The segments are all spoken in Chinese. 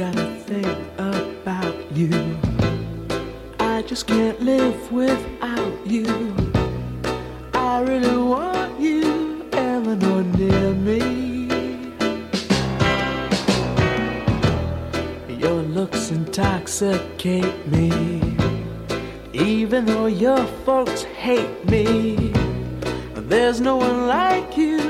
gotta think about you. I just can't live without you. I really want you, Eleanor, near me. Your looks intoxicate me. Even though your folks hate me, there's no one like you,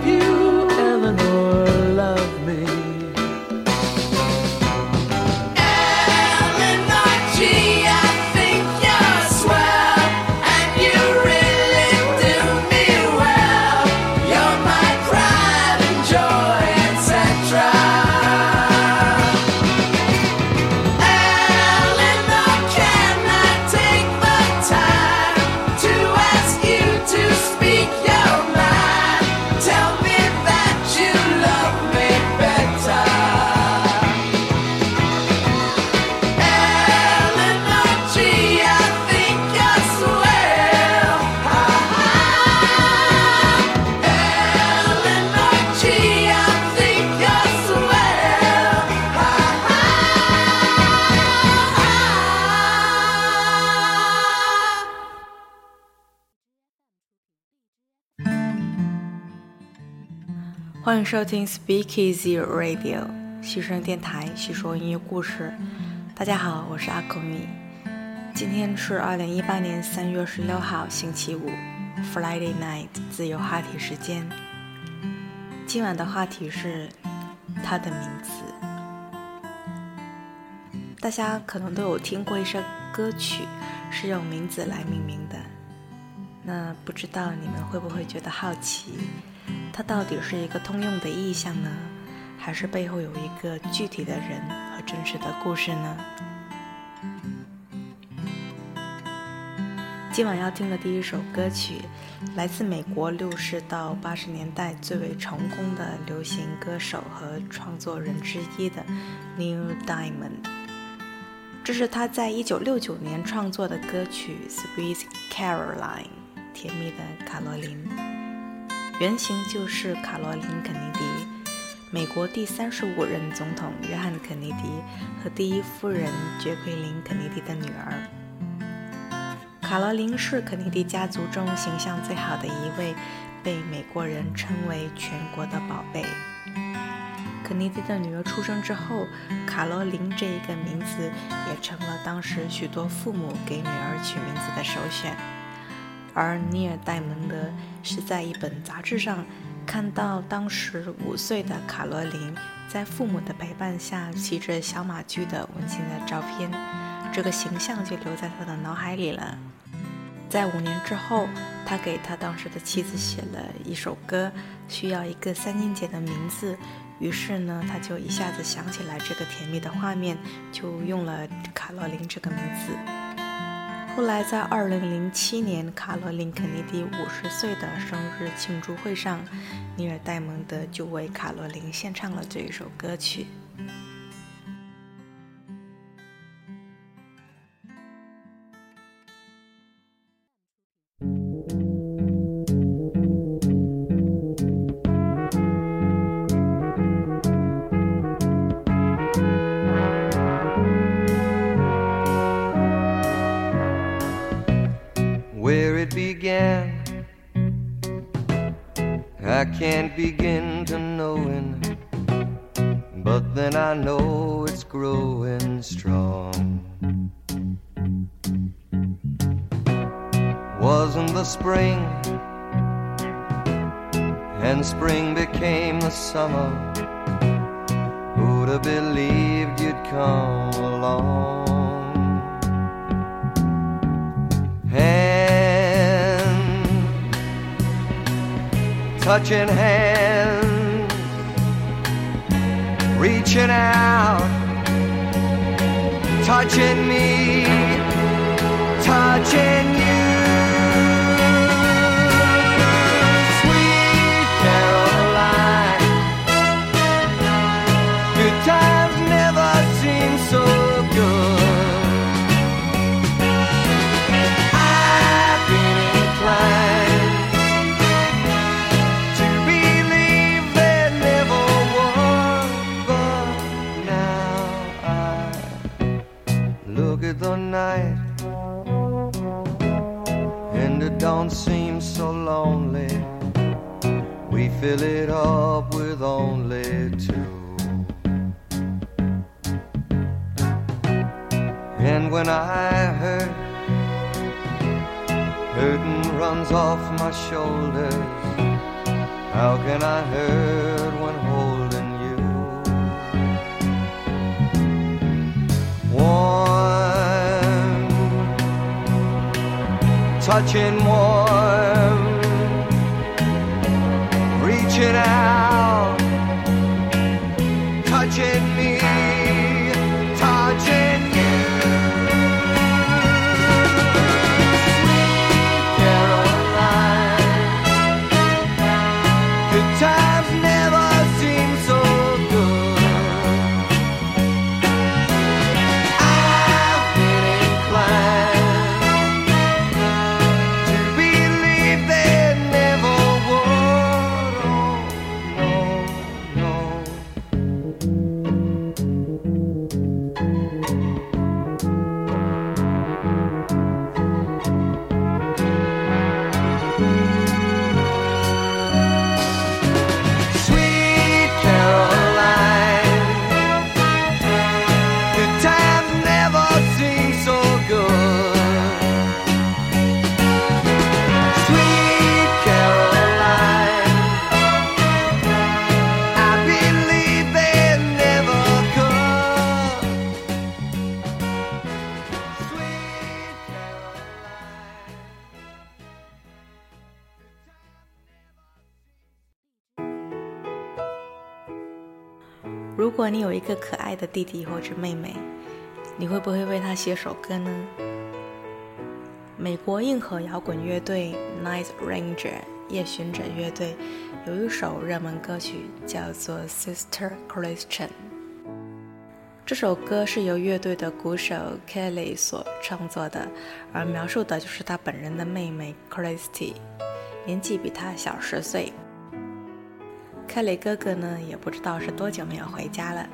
欢迎收听 Speak Easy Radio 细声电台，细说音乐故事。大家好，我是阿口米。今天是二零一八年三月十六号，星期五，Friday night 自由话题时间。今晚的话题是他的名字。大家可能都有听过一首歌曲，是用名字来命名的。那不知道你们会不会觉得好奇？它到底是一个通用的意象呢，还是背后有一个具体的人和真实的故事呢？今晚要听的第一首歌曲，来自美国六十到八十年代最为成功的流行歌手和创作人之一的 Neil Diamond。这是他在一九六九年创作的歌曲《Sweet Caroline》，甜蜜的卡罗琳。原型就是卡罗琳·肯尼迪，美国第三十五任总统约翰·肯尼迪和第一夫人杰奎琳·肯尼迪的女儿。卡罗琳是肯尼迪家族中形象最好的一位，被美国人称为全国的宝贝。肯尼迪的女儿出生之后，卡罗琳这一个名字也成了当时许多父母给女儿取名字的首选。而尼尔·戴蒙德是在一本杂志上看到当时五岁的卡罗琳在父母的陪伴下骑着小马驹的温馨的照片，这个形象就留在他的脑海里了。在五年之后，他给他当时的妻子写了一首歌，需要一个三音节的名字。于是呢，他就一下子想起来这个甜蜜的画面，就用了卡罗琳这个名字。后来在二零零七年，卡罗琳·肯尼迪五十岁的生日庆祝会上，尼尔·戴蒙德就为卡罗琳献唱了这一首歌曲。Wasn't the spring, and spring became the summer. Who'd have believed you'd come along? Hand, touching hands, reaching out, touching me, touching you. Times never seem so good. I've been inclined to believe there never was, but now I look at the night and it don't seem so lonely. We fill it up with only two. And when I hurt, hurting runs off my shoulders. How can I hurt when holding you? Warm, touching warm, reaching out, 你有一个可爱的弟弟或者妹妹，你会不会为他写首歌呢？美国硬核摇滚乐队 Night Ranger 夜巡者乐队有一首热门歌曲叫做《Sister Christian》。这首歌是由乐队的鼓手 Kelly 所创作的，而描述的就是他本人的妹妹 Christy，年纪比他小十岁。凯雷哥哥呢，也不知道是多久没有回家了。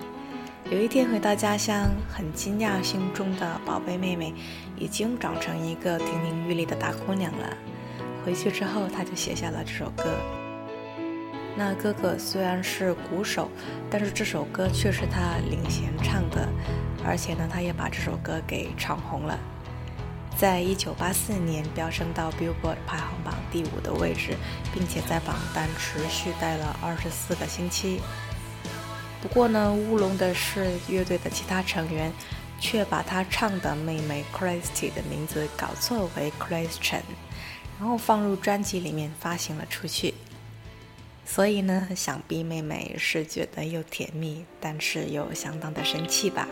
有一天回到家乡，很惊讶心中的宝贝妹妹已经长成一个亭亭玉立的大姑娘了。回去之后，他就写下了这首歌。那哥哥虽然是鼓手，但是这首歌却是他领衔唱的，而且呢，他也把这首歌给唱红了。在一九八四年飙升到 Billboard 排行榜第五的位置，并且在榜单持续待了二十四个星期。不过呢，乌龙的是乐队的其他成员却把他唱的妹妹 Christy 的名字搞错为 Christian，然后放入专辑里面发行了出去。所以呢，想必妹妹是觉得又甜蜜，但是又相当的生气吧。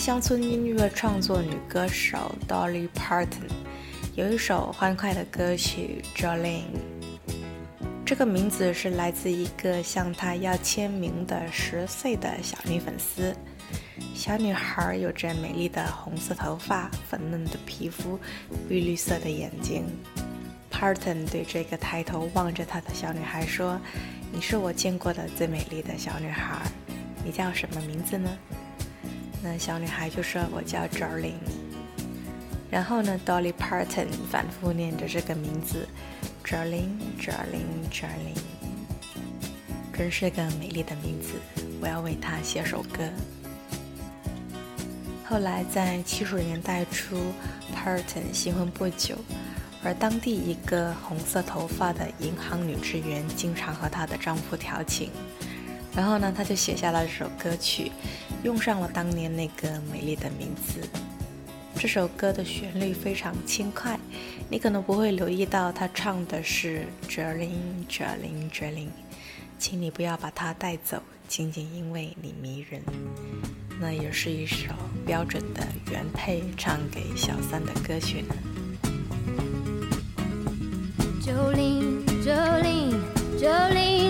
乡村音乐创作女歌手 Dolly Parton 有一首欢快的歌曲《Jolene》，这个名字是来自一个向她要签名的十岁的小女粉丝。小女孩有着美丽的红色头发、粉嫩的皮肤、碧绿色的眼睛。Parton 对这个抬头望着她的小女孩说：“你是我见过的最美丽的小女孩，你叫什么名字呢？”那小女孩就说：“我叫 Jolene。”然后呢，Dolly Parton 反复念着这个名字，Jolene，Jolene，Jolene，真是个美丽的名字。我要为她写首歌。后来在七十年代初，Parton 新婚不久，而当地一个红色头发的银行女职员经常和她的丈夫调情。然后呢，她就写下了这首歌曲，用上了当年那个美丽的名字。这首歌的旋律非常轻快，你可能不会留意到他唱的是 Jolene Jolene Jolene，请你不要把它带走，仅仅因为你迷人。那也是一首标准的原配唱给小三的歌曲呢。Jolene, Jolene, Jolene,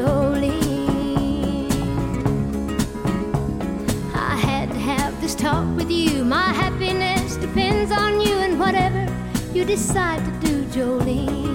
Jolene. I had to have this talk with you. My happiness depends on you and whatever you decide to do, Jolene.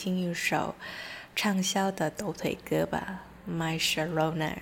听一首畅销的抖腿歌吧 my sharona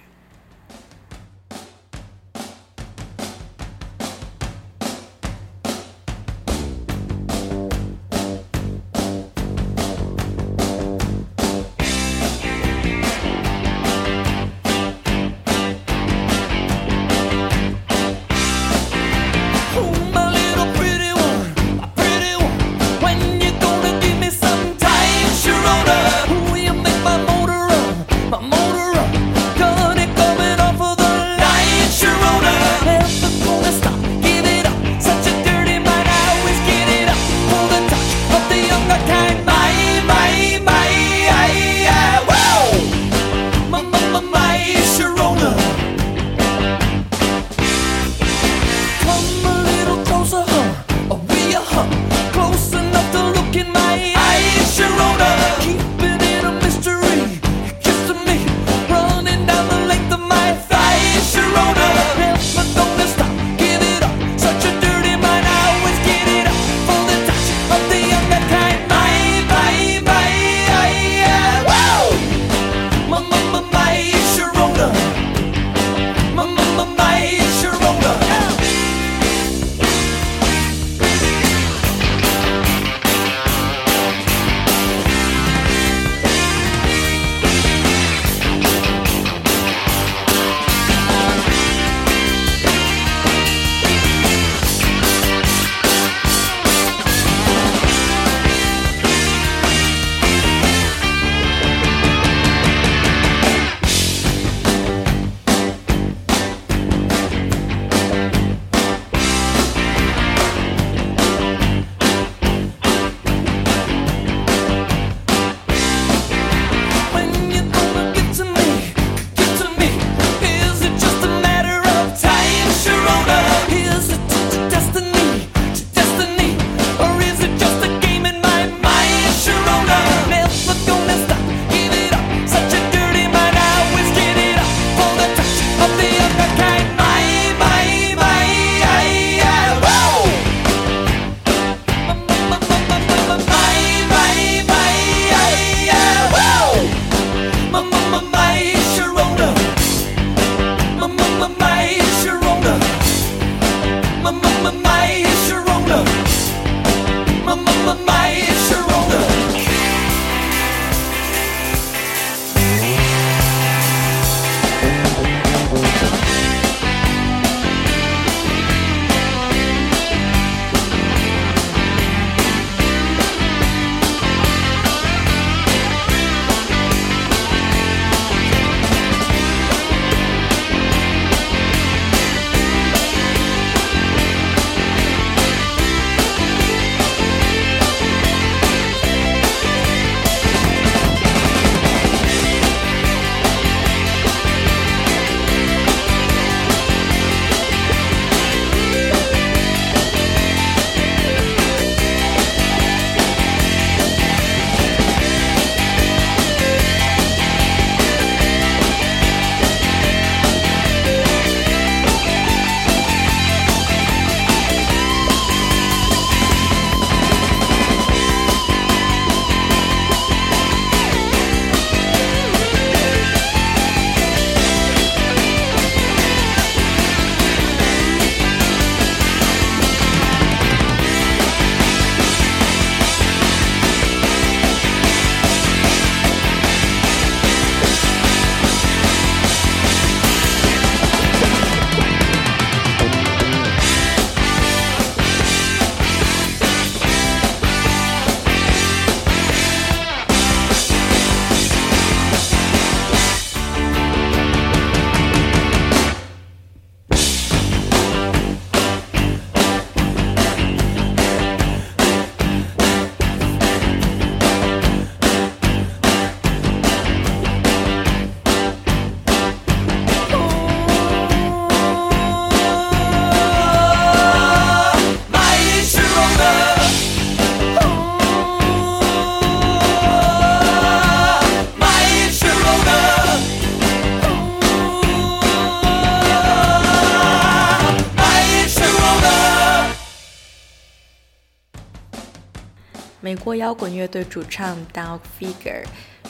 波摇滚乐队主唱 Doug Figure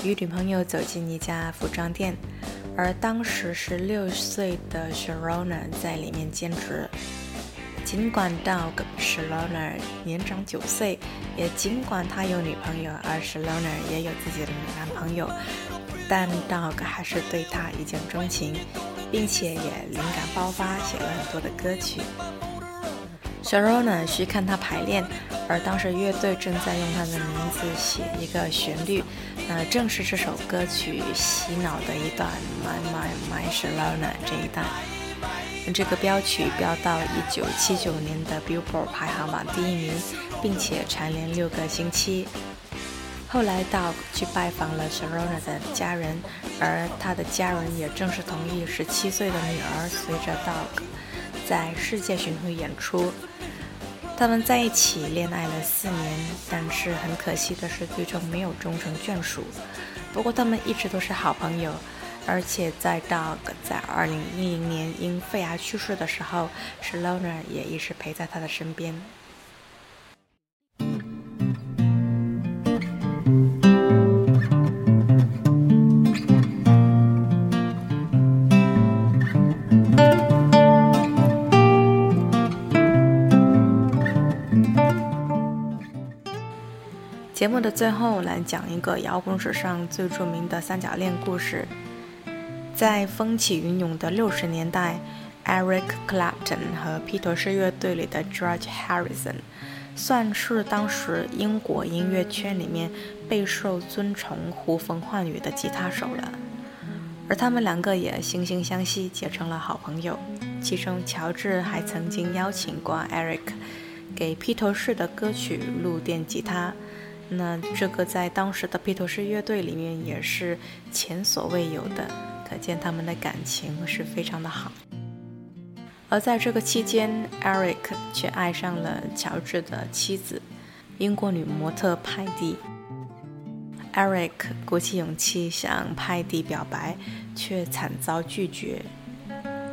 与女朋友走进一家服装店，而当时十六岁的 Sharona 在里面兼职。尽管 Doug Sharona 年长九岁，也尽管他有女朋友，而 Sharona 也有自己的男朋友，但 Doug 还是对她一见钟情，并且也灵感爆发，写了很多的歌曲。Sharona 去看他排练，而当时乐队正在用他的名字写一个旋律，那正是这首歌曲洗脑的一段 My My My Sharona 这一段。这个标曲飙到1979年的 Billboard 排行榜第一名，并且蝉联六个星期。后来 dog 去拜访了 Sharona 的家人，而他的家人也正式同意17岁的女儿随着 Dog 在世界巡回演出。他们在一起恋爱了四年，但是很可惜的是，最终没有终成眷属。不过他们一直都是好朋友，而且在 Dog 在2010年因肺癌去世的时候 s h a l o n a 也一直陪在他的身边。节目的最后来讲一个摇滚史上最著名的三角恋故事。在风起云涌的六十年代，Eric Clapton 和披头士乐队里的 George Harrison 算是当时英国音乐圈里面备受尊崇、呼风唤雨的吉他手了。而他们两个也惺惺相惜，结成了好朋友。其中，乔治还曾经邀请过 Eric 给披头士的歌曲录电吉他。那这个在当时的披头士乐队里面也是前所未有的，可见他们的感情是非常的好。而在这个期间，Eric 却爱上了乔治的妻子，英国女模特派蒂。Eric 鼓起勇气向派蒂表白，却惨遭拒绝。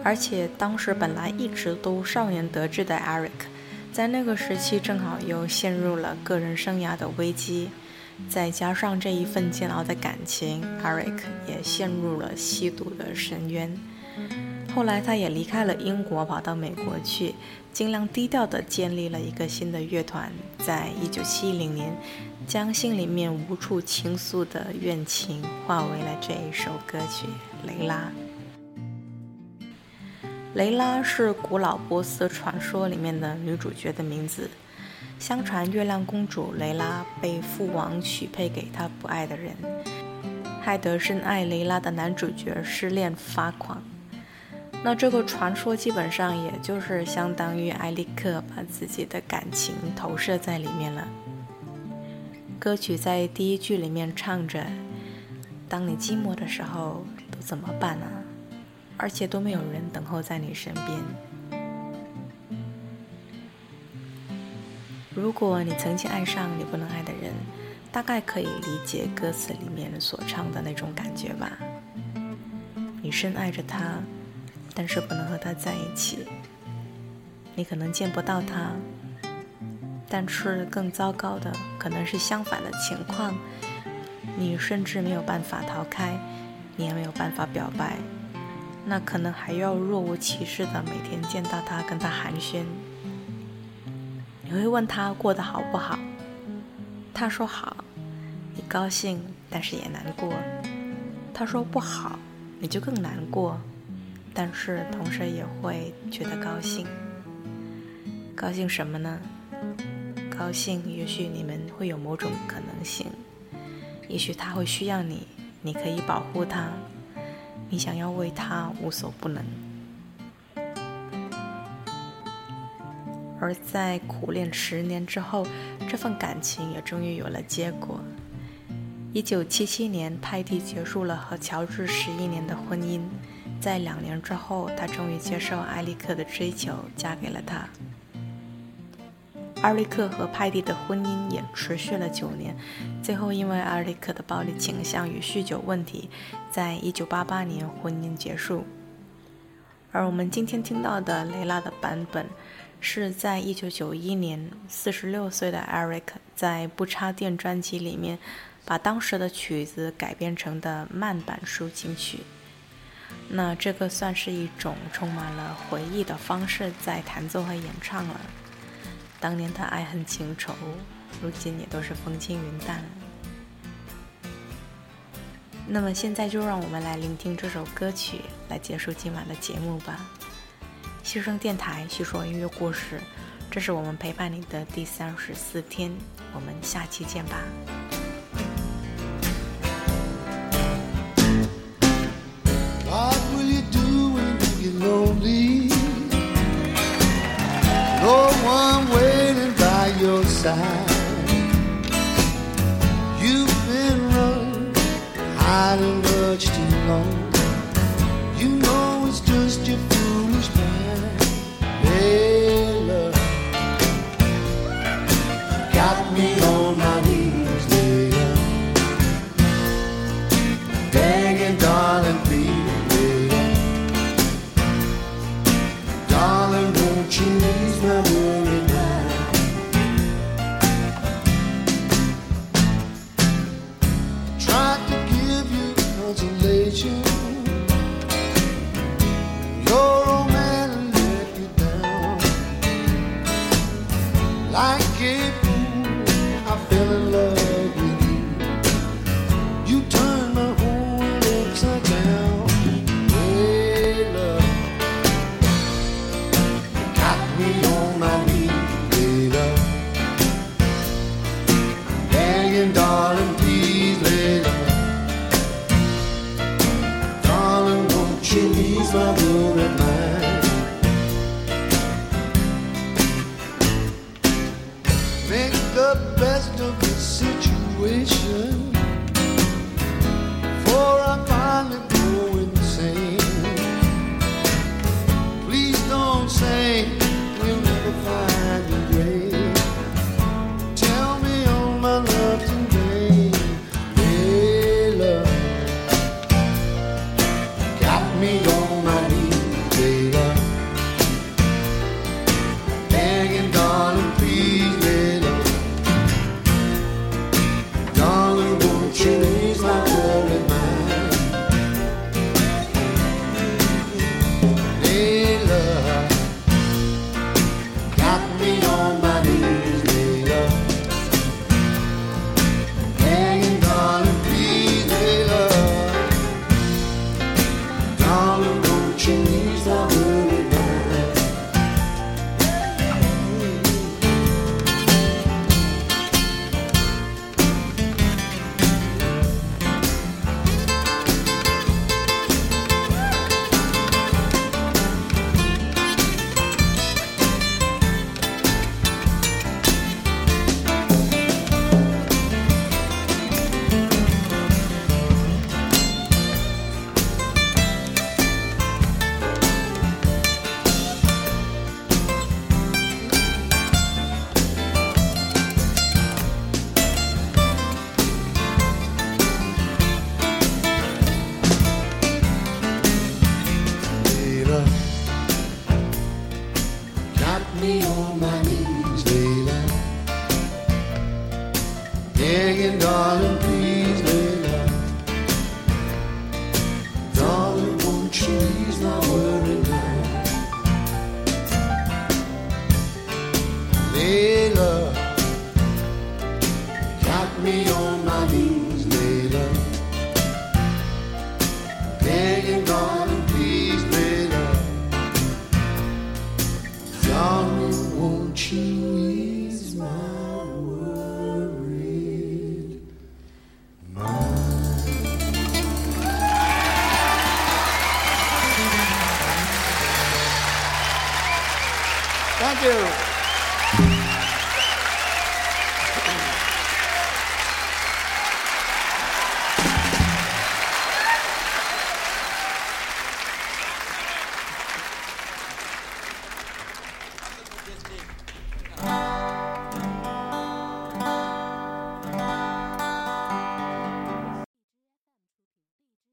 而且当时本来一直都少年得志的 Eric。在那个时期，正好又陷入了个人生涯的危机，再加上这一份煎熬的感情，Eric 也陷入了吸毒的深渊。后来，他也离开了英国，跑到美国去，尽量低调地建立了一个新的乐团。在一九七零年，将心里面无处倾诉的怨情化为了这一首歌曲《雷拉》。雷拉是古老波斯传说里面的女主角的名字。相传，月亮公主雷拉被父王许配给她不爱的人，害得深爱雷拉的男主角失恋发狂。那这个传说基本上也就是相当于埃利克把自己的感情投射在里面了。歌曲在第一句里面唱着：“当你寂寞的时候，都怎么办呢？”而且都没有人等候在你身边。如果你曾经爱上你不能爱的人，大概可以理解歌词里面所唱的那种感觉吧。你深爱着他，但是不能和他在一起。你可能见不到他，但是更糟糕的可能是相反的情况。你甚至没有办法逃开，你也没有办法表白。那可能还要若无其事的每天见到他，跟他寒暄。你会问他过得好不好？他说好，你高兴，但是也难过。他说不好，你就更难过，但是同时也会觉得高兴。高兴什么呢？高兴，也许你们会有某种可能性，也许他会需要你，你可以保护他。你想要为他无所不能，而在苦练十年之后，这份感情也终于有了结果。一九七七年，派蒂结束了和乔治十一年的婚姻，在两年之后，他终于接受埃利克的追求，嫁给了他。艾瑞克和派蒂的婚姻也持续了九年最后因为艾瑞克的暴力倾向与酗酒问题在一九八八年婚姻结束。而我们今天听到的雷拉的版本是在一九九一年四十六岁的艾瑞克在不插电专辑里面把当时的曲子改编成的慢板抒情曲。那这个算是一种充满了回忆的方式在弹奏和演唱了。当年的爱恨情仇，如今也都是风轻云淡。那么现在就让我们来聆听这首歌曲，来结束今晚的节目吧。牺牲电台，叙说音乐故事，这是我们陪伴你的第三十四天。我们下期见吧。side. You've been running hiding much too long. saying, darling, please lay low. Darling, won't you ease my worry?